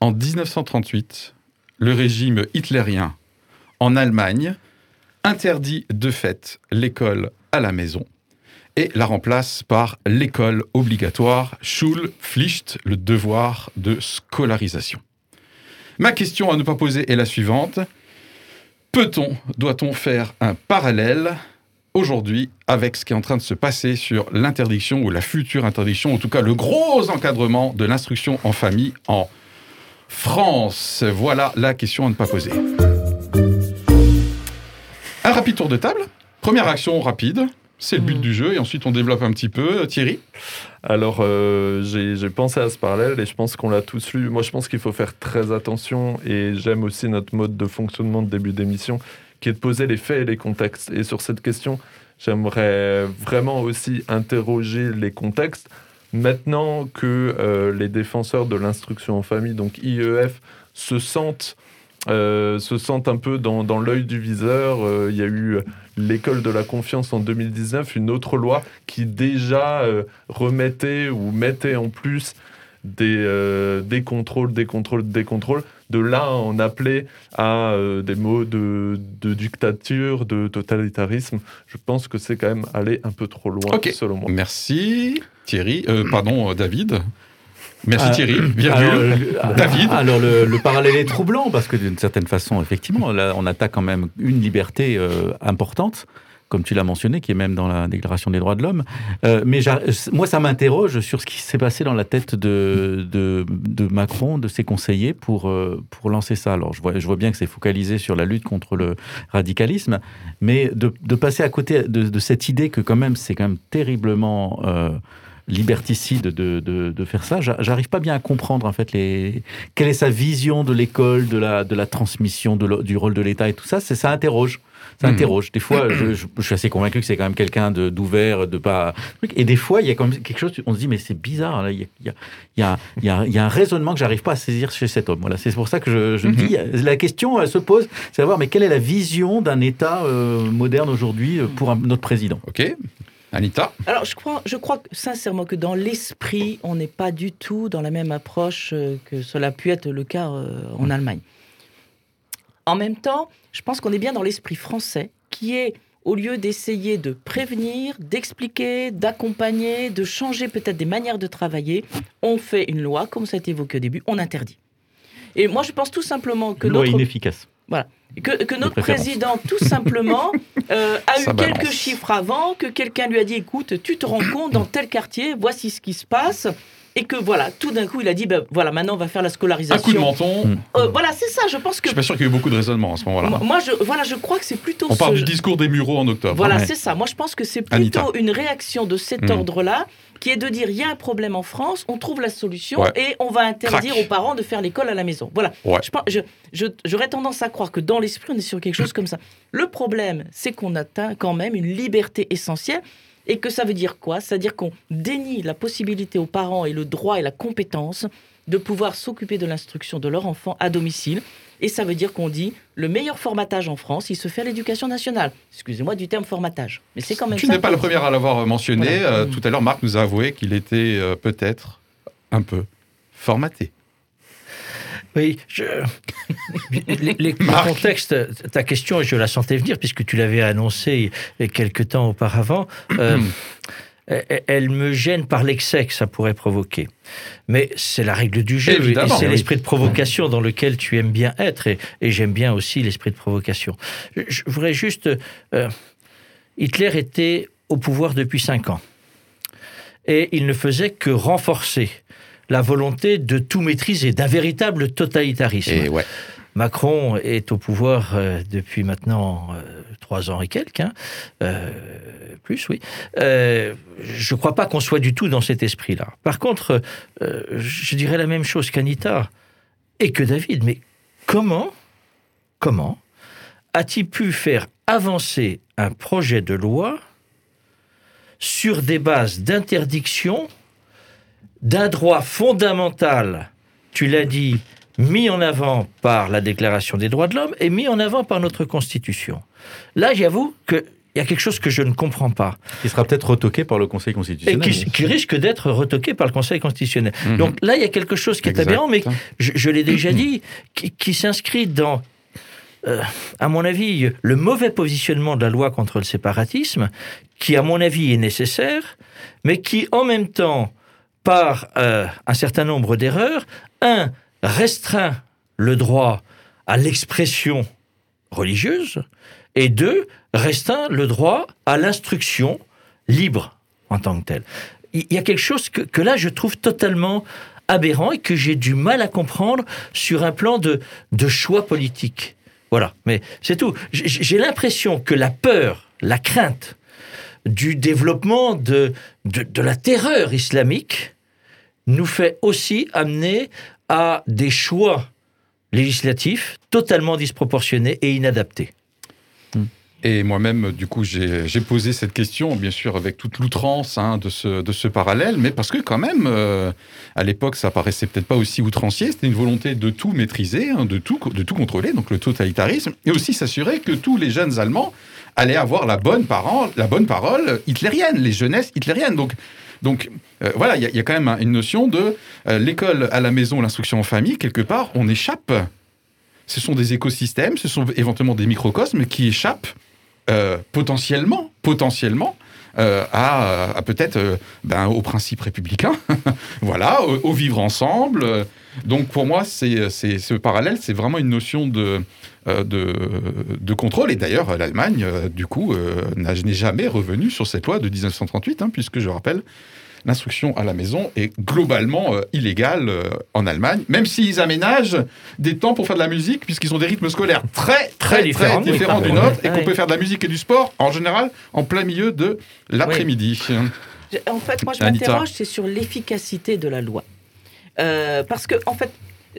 En 1938, le régime hitlérien en Allemagne interdit de fait l'école à la maison et la remplace par l'école obligatoire, Schulpflicht, le devoir de scolarisation. Ma question à ne pas poser est la suivante. Peut-on, doit-on faire un parallèle aujourd'hui avec ce qui est en train de se passer sur l'interdiction ou la future interdiction, en tout cas le gros encadrement de l'instruction en famille en France? Voilà la question à ne pas poser. Un rapide tour de table. Première action rapide. C'est le but Mhm. du jeu et ensuite on développe un petit peu. Thierry Alors, euh, j'ai j'ai pensé à ce parallèle et je pense qu'on l'a tous lu. Moi, je pense qu'il faut faire très attention et j'aime aussi notre mode de fonctionnement de début d'émission qui est de poser les faits et les contextes. Et sur cette question, j'aimerais vraiment aussi interroger les contextes. Maintenant que euh, les défenseurs de l'instruction en famille, donc IEF, se sentent, euh, se sentent un peu dans, dans l'œil du viseur, euh, il y a eu l'école de la confiance en 2019, une autre loi qui déjà euh, remettait ou mettait en plus des, euh, des contrôles, des contrôles, des contrôles. De là, à en appeler à euh, des mots de, de dictature, de totalitarisme. Je pense que c'est quand même aller un peu trop loin, selon moi. Merci Thierry. Euh, pardon euh, David. Merci Ah, Thierry. Virgule. Alors, le- David Alors le, le parallèle est troublant parce que d'une certaine façon, effectivement, là, on attaque quand même une liberté euh, importante, comme tu l'as mentionné, qui est même dans la Déclaration des droits de l'homme. Euh, mais moi, ça m'interroge sur ce qui s'est passé dans la tête de, de, de Macron, de ses conseillers, pour, euh, pour lancer ça. Alors je vois, je vois bien que c'est focalisé sur la lutte contre le radicalisme, mais de, de passer à côté de, de cette idée que quand même, c'est quand même terriblement... euh, liberticide de, de, de faire ça. J'a- J'arrive pas bien à comprendre en fait les quelle est sa vision de l'école, de la de la transmission, de du rôle de l'État et tout ça. C'est ça interroge. Ça Mhm. interroge. Des fois, je, je- je suis assez convaincu que c'est quand même quelqu'un de- d'ouvert, de, pas. Et des fois, il y a quand même quelque chose. On se dit, mais c'est bizarre. Là. Il, y a, il, y a, il, y a, il y a- un raisonnement que j'arrive pas à saisir chez cet homme. Voilà. C'est pour ça que je, je me dis, la question elle se pose, c'est savoir, mais quelle est la vision d'un État euh, moderne aujourd'hui euh, pour un- notre président? Ok. Anita Alors, je crois, je crois sincèrement que dans l'esprit, on n'est pas du tout dans la même approche euh, que cela a pu être le cas euh, en Allemagne. En même temps, je pense qu'on est bien dans l'esprit français, qui est, au lieu d'essayer de prévenir, d'expliquer, d'accompagner, de changer peut-être des manières de travailler, on fait une loi, comme ça a été évoqué au début, on interdit. Et moi, je pense tout simplement que Loi notre inefficace. Que, que notre président, tout simplement, euh, a Ça eu balance. quelques chiffres avant, que quelqu'un lui a dit, écoute, tu te rends compte, dans tel quartier, voici ce qui se passe. Et que voilà, tout d'un coup, il a dit, ben, voilà, maintenant on va faire la Un scolarisation. coup de menton. Mm. Euh, voilà, c'est ça, je pense Je que... suis pas sûr qu'il y ait eu beaucoup de raisonnement à ce moment-là. Moi, je, voilà, je crois que c'est plutôt... On parle du discours des Mureaux en octobre. Voilà, Ouais. c'est ça. Moi, je pense que c'est plutôt Anita. une réaction de cet Hmm. ordre-là, qui est de dire, il y a un problème en France, on trouve la solution, Ouais. et on va interdire Crac. aux parents de faire l'école à la maison. Voilà. Ouais. Je- J'aurais tendance à croire que dans l'esprit, on est sur quelque chose comme ça. Le problème, c'est qu'on atteint quand même une liberté essentielle. Et que ça veut dire quoi? C'est-à-dire qu'on dénie la possibilité aux parents et le droit et la compétence de pouvoir s'occuper de l'instruction de leur enfant à domicile. Et ça veut dire qu'on dit le meilleur formatage en France, il se fait à l'éducation nationale. Excusez-moi du terme formatage, mais c'est quand même Tu n'es pas le premier à l'avoir mentionné. Voilà. Euh, Mm. tout à l'heure, Marc nous a avoué qu'il était euh, peut-être un peu formaté. Oui, je... les, les- le contexte, ta question, je la sentais venir puisque tu l'avais annoncé il y a quelque temps auparavant. euh, elle- me gêne par l'excès que ça pourrait provoquer. Mais c'est la règle du jeu et c'est oui. l'esprit de provocation dans lequel tu aimes bien être et, et j'aime bien aussi l'esprit de provocation. Je, je voudrais juste... euh, Hitler était au pouvoir depuis cinq ans et il ne faisait que renforcer la volonté de tout maîtriser, d'un véritable totalitarisme. Et ouais. Macron est au pouvoir euh, depuis maintenant euh, trois ans et quelques, hein, euh, plus, oui. Euh, je ne crois pas qu'on soit du tout dans cet esprit-là. Par contre, euh, je dirais la même chose qu'Anita et que David. Mais comment, comment a-t-il pu faire avancer un projet de loi sur des bases d'interdiction d'un droit fondamental, tu l'as dit, mis en avant par la Déclaration des droits de l'homme et mis en avant par notre Constitution? Là, j'avoue qu'il y a quelque chose que je ne comprends pas Qui sera peut-être retoqué par le Conseil et constitutionnel. qui, qui risque d'être retoqué par le Conseil constitutionnel. Mhm. Donc là, il y a quelque chose qui est Exact. aberrant, mais je, je l'ai déjà dit, qui, qui s'inscrit dans, euh, à mon avis, le mauvais positionnement de la loi contre le séparatisme, qui, à mon avis, est nécessaire, mais qui, en même temps, par euh, un certain nombre d'erreurs, un, restreint le droit à l'expression religieuse, Et deux, restreint le droit à l'instruction libre en tant que telle. Il y a quelque chose que, là, je trouve totalement aberrant et que j'ai du mal à comprendre sur un plan de, de choix politique. Voilà, mais c'est tout. J'ai- J'ai l'impression que la peur, la crainte du développement de, de, de la terreur islamique nous fait aussi amener à des choix législatifs totalement disproportionnés et inadaptés. Et moi-même, du coup, j'ai j'ai posé cette question, bien sûr, avec toute l'outrance hein, de, ce, de ce parallèle, mais parce que quand même, euh, à l'époque, ça paraissait peut-être pas aussi outrancier, c'était une volonté de tout maîtriser, hein, de, tout, de tout contrôler, donc le totalitarisme, et aussi s'assurer que tous les jeunes Allemands allaient avoir la bonne parole, la bonne parole hitlérienne, les jeunesses hitlériennes. Donc, donc euh, voilà, il y, a- quand même une notion de euh, l'école à la maison, l'instruction en famille, quelque part, on échappe. Ce sont des écosystèmes, ce sont éventuellement des microcosmes qui échappent euh, potentiellement, potentiellement, à, peut-être euh, ben, aux principes républicains, voilà, au vivre ensemble. Donc pour moi, c'est, c'est, ce parallèle, c'est vraiment une notion de, euh, de, de contrôle. Et d'ailleurs, l'Allemagne, euh, du coup, euh, n'a- n'est jamais revenue sur cette loi de 1938, hein, puisque je rappelle, l'instruction à la maison est globalement euh, illégale euh, en Allemagne, même s'ils aménagent des temps pour faire de la musique, puisqu'ils ont des rythmes scolaires très, très, très différents, différents, oui, du nôtre, et qu'on peut faire de la musique et du sport, en général, en plein milieu de l'après-midi. En fait, moi, je Anita. m'interroge, c'est sur l'efficacité de la loi. Euh, parce que, en fait,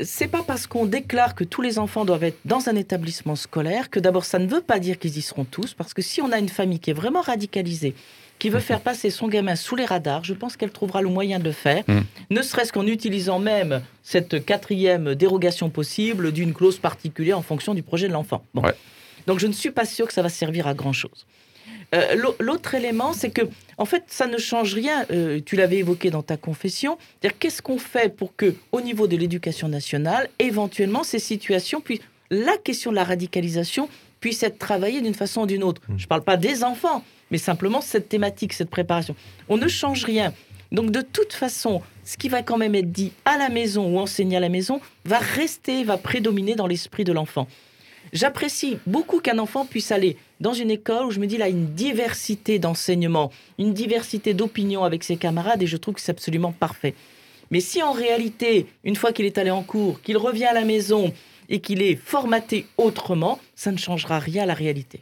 c'est pas parce qu'on déclare que tous les enfants doivent être dans un établissement scolaire que d'abord ça ne veut pas dire qu'ils y seront tous. Parce que si on a une famille qui est vraiment radicalisée, qui veut faire passer son gamin sous les radars, je pense qu'elle trouvera le moyen de le faire, Mm. ne serait-ce qu'en utilisant même cette quatrième dérogation possible d'une clause particulière en fonction du projet de l'enfant. Bon. Ouais. Donc je ne suis pas sûr que ça va servir à grand-chose. Euh, l'au- L'autre élément, c'est que, en fait, ça ne change rien. euh, tu l'avais évoqué dans ta confession. C'est-à-dire, qu'est-ce qu'on fait pour que, au niveau de l'éducation nationale, éventuellement, ces situations puissent, la question de la radicalisation puisse être travaillée d'une façon ou d'une autre. Je ne parle pas des enfants, mais simplement cette thématique, cette préparation. On ne change rien. Donc, de toute façon, ce qui va quand même être dit à la maison ou enseigné à la maison va rester, va prédominer dans l'esprit de l'enfant. J'apprécie beaucoup qu'un enfant puisse aller dans une école où je me dis là une diversité d'enseignements, une diversité d'opinions avec ses camarades et je trouve que c'est absolument parfait. Mais si en réalité, une fois qu'il est allé en cours, qu'il revient à la maison et qu'il est formaté autrement, ça ne changera rien à la réalité.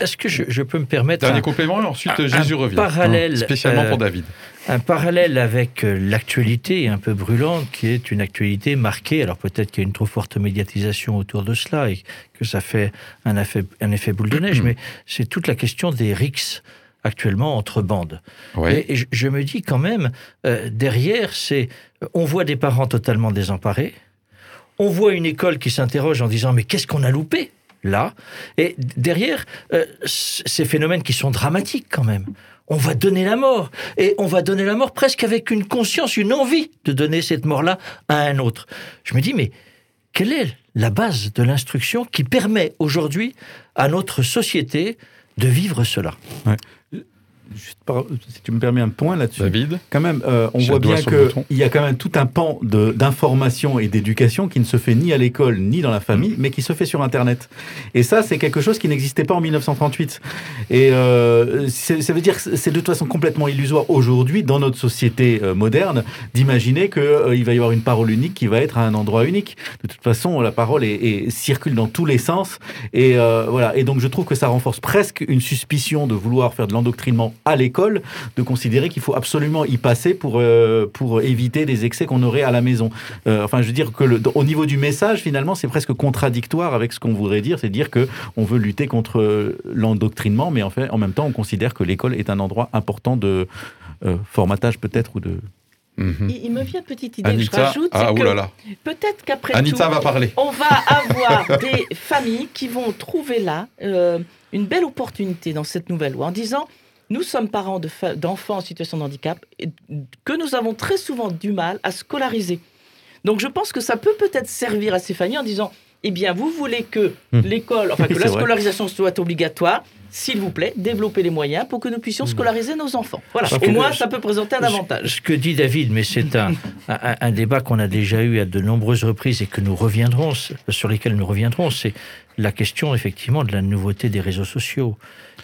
Est-ce que je, je peux me permettre Dernier un, complément, et ensuite un- Jésus un revient. parallèle, Spécialement euh, pour David. un parallèle avec euh, l'actualité un peu brûlante, qui est une actualité marquée. Alors peut-être qu'il y a une trop forte médiatisation autour de cela et que ça fait un effet, un effet boule de neige, mais c'est toute la question des rixes actuellement entre bandes. Ouais. Et, et je, je me dis quand même, euh, derrière, c'est, on voit des parents totalement désemparés, on voit une école qui s'interroge en disant mais qu'est-ce qu'on a loupé là? Et derrière, euh, ces phénomènes qui sont dramatiques quand même. On va donner la mort. Et on va donner la mort presque avec une conscience, une envie de donner cette mort-là à un autre. Je me dis, mais quelle est la base de l'instruction qui permet aujourd'hui à notre société de vivre cela? Juste par- si tu me permets un point là-dessus. David Quand même, euh, on voit bien qu'il y a quand même tout un pan d'information et d'éducation qui ne se fait ni à l'école ni dans la famille, mais qui se fait sur Internet. Et ça, c'est quelque chose qui n'existait pas en 1938. Et euh, ça veut dire que c'est de toute façon complètement illusoire aujourd'hui, dans notre société euh, moderne, d'imaginer qu'il va y avoir une parole unique qui va être à un endroit unique. De toute façon, la parole est, est- circule dans tous les sens. Et voilà. Et donc, je trouve que ça renforce presque une suspicion de vouloir faire de l'endoctrinement à l'école, de considérer qu'il faut absolument y passer pour, euh, pour éviter des excès qu'on aurait à la maison. Euh, enfin, je veux dire que le- au niveau du message, finalement, c'est presque contradictoire avec ce qu'on voudrait dire, c'est dire que on veut lutter contre euh, l'endoctrinement, mais en fait, en même temps, on considère que l'école est un endroit important de euh, formatage peut-être ou de. Mhm. Il, il me vient une petite idée que je rajoute, ah que oulala, peut-être qu'après Anita tout, va parler. on va avoir des familles qui vont trouver là euh, une belle opportunité dans cette nouvelle loi en disant nous sommes parents de fa- d'enfants en situation de handicap et que nous avons très souvent du mal à scolariser. Donc je pense que ça peut peut-être servir à ces familles en disant eh bien, vous voulez que Hmm. l'école, enfin que la vrai. scolarisation soit obligatoire. S'il vous plaît, développez les moyens pour que nous puissions scolariser nos enfants. Voilà. Parce Au moins, le- ça peut présenter un avantage. Ce que dit David, mais c'est un, un, un débat qu'on a déjà eu à de nombreuses reprises et que nous reviendrons, sur lesquels nous reviendrons, c'est la question effectivement de la nouveauté des réseaux sociaux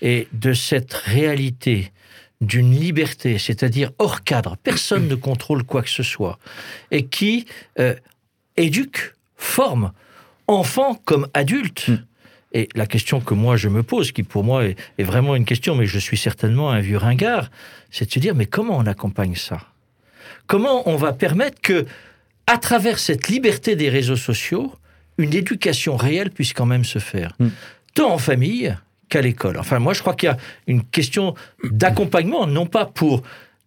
et de cette réalité d'une liberté, c'est-à-dire hors cadre, personne ne contrôle quoi que ce soit, et qui euh, éduque, forme, enfants comme adultes. Et la question que moi je me pose, qui pour moi est, est vraiment une question, mais je suis certainement un vieux ringard, c'est de se dire mais comment on accompagne ça? Comment on va permettre que, à travers cette liberté des réseaux sociaux, une éducation réelle puisse quand même se faire, Mm. tant en famille qu'à l'école. Enfin, moi je crois qu'il y a une question d'accompagnement, non pas pour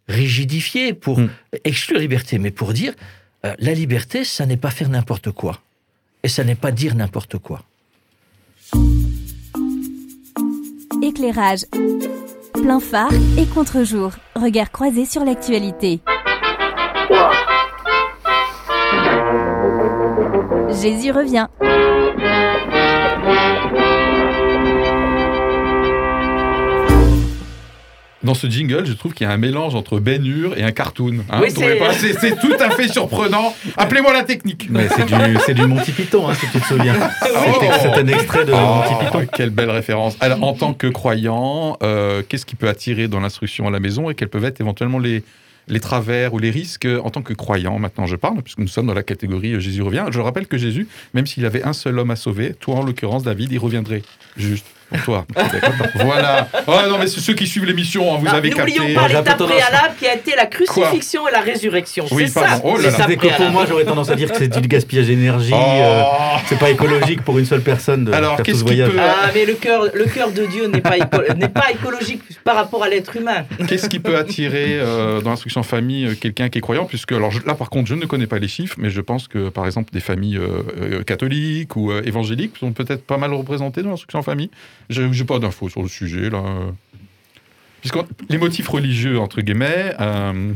rigidifier, pour Mm. exclure liberté, mais pour dire euh, la liberté, ça n'est pas faire n'importe quoi, et ça n'est pas dire n'importe quoi. Éclairage. Plein phare et contre-jour. Regard croisé sur l'actualité. Jésus revient. Dans ce jingle, je trouve qu'il y a un mélange entre Ben Hur et un cartoon. hein, Oui, c'est- tout à fait surprenant. Appelez-moi la technique. Mais c'est du, du Monty Python, hein, si tu te souviens. Oh. C'est un extrait de Monty Oh, Python. quelle belle référence. Alors, en tant que croyant, euh, qu'est-ce qui peut attirer dans l'instruction à la maison et quels peuvent être éventuellement les, les travers ou les risques? En tant que croyant Maintenant, je parle, puisque nous sommes dans la catégorie euh, Jésus revient. Je rappelle que Jésus, même s'il avait un seul homme à sauver, toi en l'occurrence, David, il reviendrait. Juste toi. voilà. Oh non, mais c'est ceux qui suivent l'émission, hein, vous Non, avez N'oublions capté. pas j'ai un peu l'étape tendance- préalable qui a été la crucifixion et la résurrection. Oui, c'est ça. Oh là là. C'est que pour moi, j'aurais tendance à dire que c'est du gaspillage d'énergie. Oh. euh, c'est pas écologique pour une seule personne de Alors, faire tout qu'est-ce ce qui voyage. peut- Ah, mais le cœur, le cœur de Dieu n'est pas, éco- n'est pas écologique par rapport à l'être humain. Qu'est-ce qui peut attirer euh, dans l'instruction en famille euh, quelqu'un qui est croyant? Puisque, alors je- là par contre, je ne connais pas les chiffres, mais je pense que par exemple des familles euh, euh, catholiques ou euh, évangéliques sont peut-être pas mal représentées dans l'instruction en famille. Je n'ai pas d'infos sur le sujet là. Puisque les motifs religieux, entre guillemets, euh,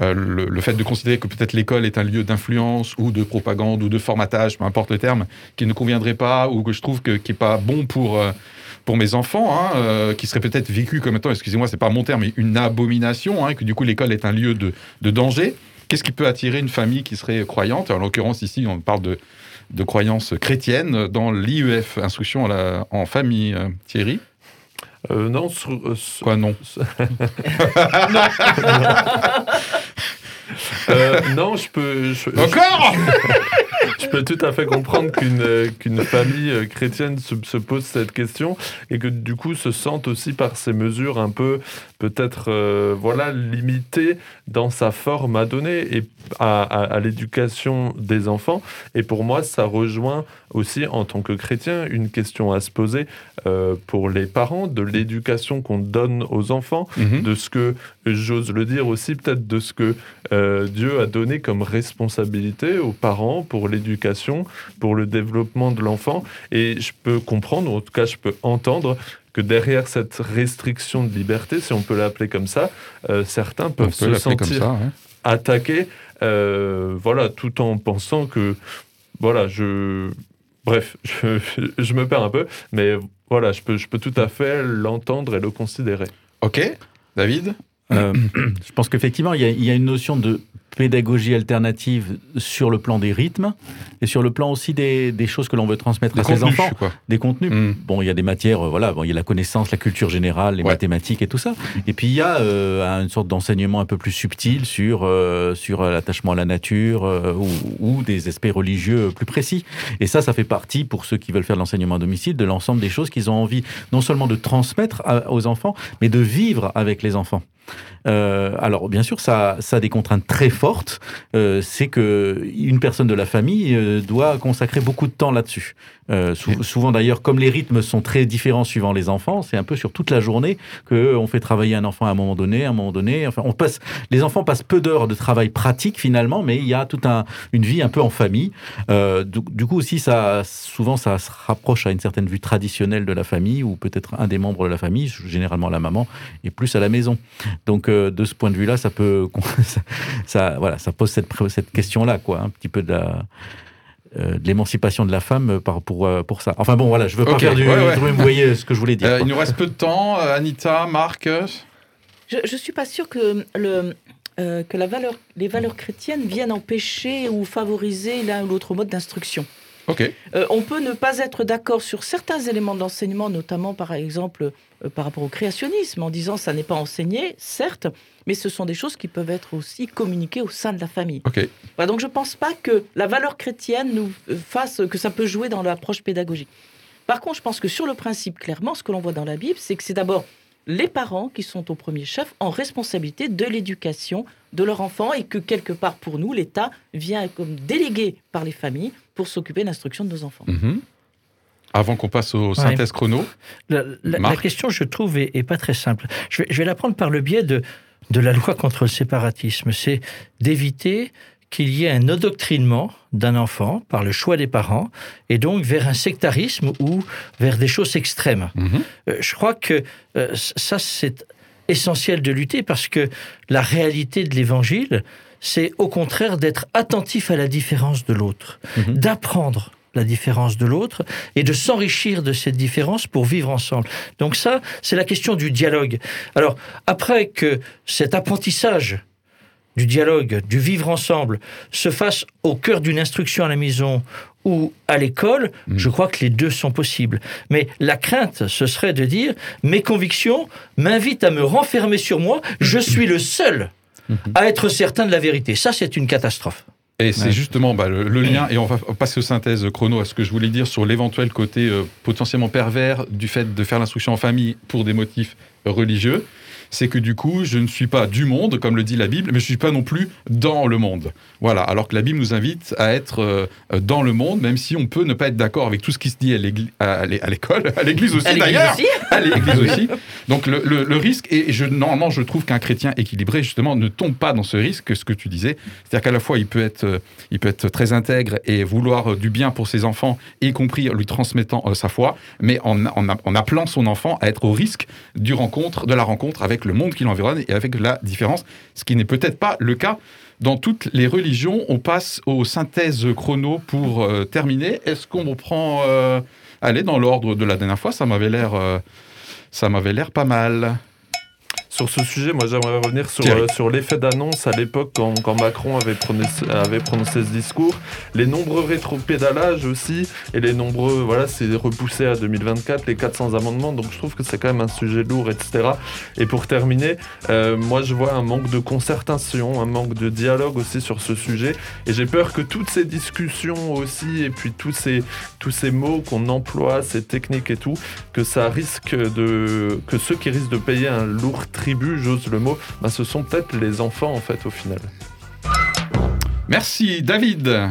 euh, le, fait de considérer que peut-être l'école est un lieu d'influence ou de propagande ou de formatage, peu importe le terme, qui ne conviendrait pas ou que je trouve que, qui n'est pas bon pour, euh, pour mes enfants, hein, qui serait peut-être vécu comme étant, excusez-moi, c'est pas mon terme, mais une abomination, hein, que du coup l'école est un lieu de, de danger. Qu'est-ce qui peut attirer une famille qui serait croyante? En l'occurrence, ici, on parle de, de croyances chrétiennes dans l'IEF, instruction à la- en famille, euh, Thierry? Euh, non, sur- euh, sur- Quoi, non euh, non, je peux. je- Encore Je peux tout à fait comprendre qu'une euh, qu'une famille euh, chrétienne se, se pose cette question et que du coup se sente aussi par ces mesures un peu peut-être euh, voilà limitée dans sa forme à donner et à, à- à l'éducation des enfants. Et pour moi, ça rejoint aussi en tant que chrétien une question à se poser pour les parents de l'éducation qu'on donne aux enfants Mhm. de ce que, j'ose le dire aussi, peut-être de ce que Dieu a donné comme responsabilité aux parents pour l'éducation, pour le développement de l'enfant. Et je peux comprendre, ou en tout cas je peux entendre, que derrière cette restriction de liberté, si on peut l'appeler comme ça, euh, certains peuvent peut se sentir ça. hein. attaqués, euh, voilà, tout en pensant que, voilà, je... Bref, je, je me perds un peu, mais voilà, je peux, je peux tout à fait l'entendre et le considérer. Ok, David? Euh, je pense qu'effectivement, il y, a- il y a une notion de pédagogie alternative sur le plan des rythmes et sur le plan aussi des, des choses que l'on veut transmettre Des à ses enfants, quoi. des contenus. Mm. Bon, il y a des matières, euh, voilà, bon, il y a la connaissance, la culture générale, les Ouais. mathématiques et tout ça. Et puis il y a euh, une sorte d'enseignement un peu plus subtil sur euh, sur euh, l'attachement à la nature euh, ou, ou des aspects religieux plus précis. Et ça, ça fait partie pour ceux qui veulent faire de l'enseignement à domicile de l'ensemble des choses qu'ils ont envie non seulement de transmettre à- aux enfants, mais de vivre avec les enfants. Euh, alors bien sûr, ça, ça a des contraintes très fortes. Euh, c'est que une personne de la famille euh, doit consacrer beaucoup de temps là-dessus. Sou- souvent d'ailleurs, comme les rythmes sont très différents suivant les enfants, c'est un peu sur toute la journée que on fait travailler un enfant à un moment donné, à un moment donné. Enfin, on passe, les enfants passent peu d'heures de travail pratique finalement, mais il y a toute un, une vie un peu en famille. Du, du coup aussi, ça, souvent, ça se rapproche à une certaine vue traditionnelle de la famille, ou peut-être un des membres de la famille, généralement la maman, est plus à la maison. Donc euh, de ce point de vue-là, ça peut, ça, ça- voilà, ça pose cette, cette question-là, quoi, un petit peu de la euh, de l'émancipation de la femme euh, par, pour, pour ça. Enfin bon, voilà, je veux pas Ok, faire du... ouais, ouais. Vous voyez ce que je voulais dire. Euh, il nous reste peu de temps. Anita, Marc Je ne suis pas sûre que, le, euh, que la valeur, les valeurs chrétiennes viennent empêcher ou favoriser l'un ou l'autre mode d'instruction. Euh, on peut ne pas être d'accord sur certains éléments de l'enseignement, notamment par exemple euh, par rapport au créationnisme, en disant ça n'est pas enseigné, certes, mais ce sont des choses qui peuvent être aussi communiquées au sein de la famille. Voilà, donc je ne pense pas que la valeur chrétienne nous euh, fasse que ça peut jouer dans l'approche pédagogique. Par contre, je pense que sur le principe, clairement, ce que l'on voit dans la Bible, c'est que c'est d'abord les parents qui sont au premier chef en responsabilité de l'éducation de leur enfant et que quelque part pour nous, l'État vient comme délégué par les familles pour s'occuper de l'instruction de nos enfants. Mhm. Avant qu'on passe aux synthèses chrono. La, la- la Marc question, je trouve, est, est pas très simple. Je vais, je vais la prendre par le biais de, de la loi contre le séparatisme. C'est d'éviter qu'il y ait un endoctrinement d'un enfant par le choix des parents et donc vers un sectarisme ou vers des choses extrêmes. Mhm. Euh, je crois que euh, ça, c'est essentiel de lutter parce que la réalité de l'évangile, c'est au contraire d'être attentif à la différence de l'autre, Mhm. d'apprendre la différence de l'autre et de s'enrichir de cette différence pour vivre ensemble. Donc ça, c'est la question du dialogue. Alors, après que cet apprentissage du dialogue, du vivre ensemble, se fasse au cœur d'une instruction à la maison ou à l'école, Mhm. je crois que les deux sont possibles. Mais la crainte, ce serait de dire, mes convictions m'invitent à me renfermer sur moi, je suis le seul à être certain de la vérité. Ça, c'est une catastrophe. Et c'est Ouais. justement bah, le, le lien, et on va passer aux synthèses chrono à ce que je voulais dire sur l'éventuel côté euh, potentiellement pervers du fait de faire l'instruction en famille pour des motifs religieux. C'est que du coup, je ne suis pas du monde, comme le dit la Bible, mais je ne suis pas non plus dans le monde. Voilà, alors que la Bible nous invite à être euh, dans le monde, même si on peut ne pas être d'accord avec tout ce qui se dit à l'école, à l'église aussi d'ailleurs. à l'église aussi. Donc le, le- le risque, et je, normalement je trouve qu'un chrétien équilibré justement ne tombe pas dans ce risque, ce que tu disais. C'est-à-dire qu'à la fois il peut, être, euh, il peut être très intègre et vouloir euh, du bien pour ses enfants, y compris en lui transmettant sa foi, mais en, en, en appelant son enfant à être au risque du rencontre, de la rencontre avec le monde qui l'environne et avec la différence, ce qui n'est peut-être pas le cas dans toutes les religions. On passe aux synthèses chrono pour euh, terminer. Est-ce qu'on prend... euh, Allez, dans l'ordre de la dernière fois, ça m'avait l'air, euh, ça m'avait l'air pas mal. Sur ce sujet, moi j'aimerais revenir sur, euh, sur l'effet d'annonce à l'époque quand, quand Macron avait prononcé, avait prononcé ce discours. Les nombreux rétropédalages aussi, et les nombreux, voilà, c'est repoussé à 2024, les 400 amendements, donc je trouve que c'est quand même un sujet lourd, etc. Et pour terminer, euh, moi je vois un manque de concertation, un manque de dialogue aussi sur ce sujet, et j'ai peur que toutes ces discussions aussi, et puis tous ces, tous ces mots qu'on emploie, ces techniques et tout, que ça risque de. que ceux qui risquent de payer un lourd tribut, j'ose le mot, bah, ce sont peut-être les enfants en fait au final. Merci, David.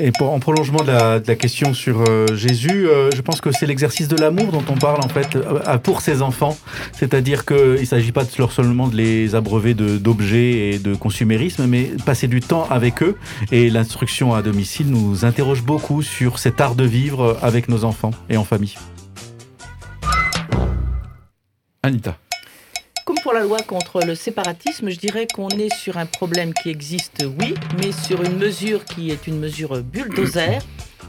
Et pour, en prolongement de la, de la question sur euh, Jésus, euh, je pense que c'est l'exercice de l'amour dont on parle en fait euh, pour ses enfants. C'est-à-dire qu'il ne s'agit pas de leur seulement de les abreuver de- d'objets et de consumérisme, mais passer du temps avec eux. Et l'instruction à domicile nous interroge beaucoup sur cet art de vivre avec nos enfants et en famille. Anita. Pour la loi contre le séparatisme, je dirais qu'on est sur un problème qui existe, oui, mais sur une mesure qui est une mesure bulldozer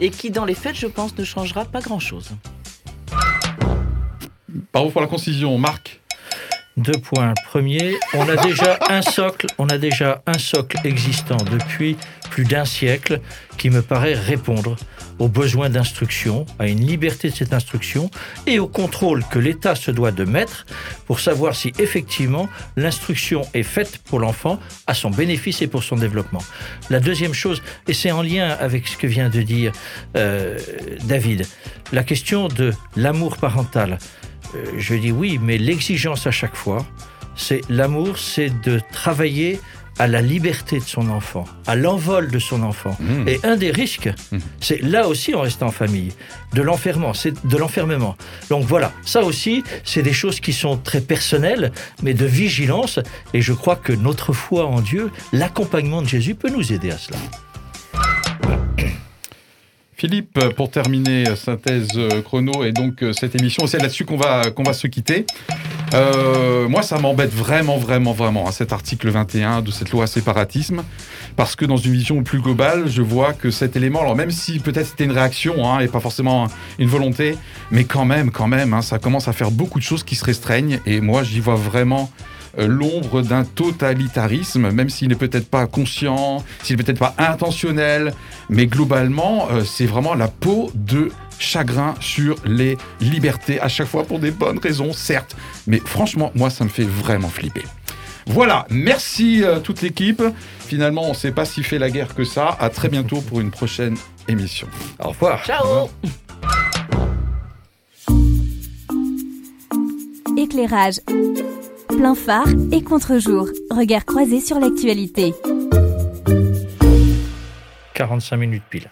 et qui, dans les faits, je pense, ne changera pas grand-chose. Bravo pour la concision, Marc? Deux points. Premier, on a déjà un socle, on a déjà un socle existant depuis plus d'un siècle qui me paraît répondre aux besoins d'instruction, à une liberté de cette instruction et au contrôle que l'État se doit de mettre pour savoir si effectivement l'instruction est faite pour l'enfant à son bénéfice et pour son développement. La deuxième chose, et c'est en lien avec ce que vient de dire euh, David, la question de l'amour parental. Euh, je dis oui, mais l'exigence à chaque fois, c'est l'amour, c'est de travailler à la liberté de son enfant, à l'envol de son enfant. Mmh. Et un des risques, Mhm. c'est là aussi en restant en famille, de l'enfermement, c'est de l'enfermement. Donc voilà, ça aussi, c'est des choses qui sont très personnelles, mais de vigilance. Et je crois que notre foi en Dieu, l'accompagnement de Jésus peut nous aider à cela. Philippe, pour terminer, euh, synthèse euh, chrono, et donc euh, cette émission, c'est là-dessus qu'on va, qu'on va se quitter. Euh, moi, ça m'embête vraiment, vraiment, vraiment, à cet article 21 de cette loi séparatisme, parce que dans une vision plus globale, je vois que cet élément, alors même si peut-être c'était une réaction hein, et pas forcément une volonté, mais quand même, quand même, hein, ça commence à faire beaucoup de choses qui se restreignent, et moi, j'y vois vraiment euh, l'ombre d'un totalitarisme, même s'il n'est peut-être pas conscient, s'il n'est peut-être pas intentionnel, mais globalement, euh, c'est vraiment la peau de chagrin sur les libertés, à chaque fois pour des bonnes raisons, certes, mais franchement, moi, ça me fait vraiment flipper. Voilà, merci euh, toute l'équipe. Finalement, on ne s'est pas si fait la guerre que ça. À très bientôt pour une prochaine émission. Au revoir. Ciao Éclairage. Plein phare et contre-jour. Regard croisé sur l'actualité. 45 minutes pile.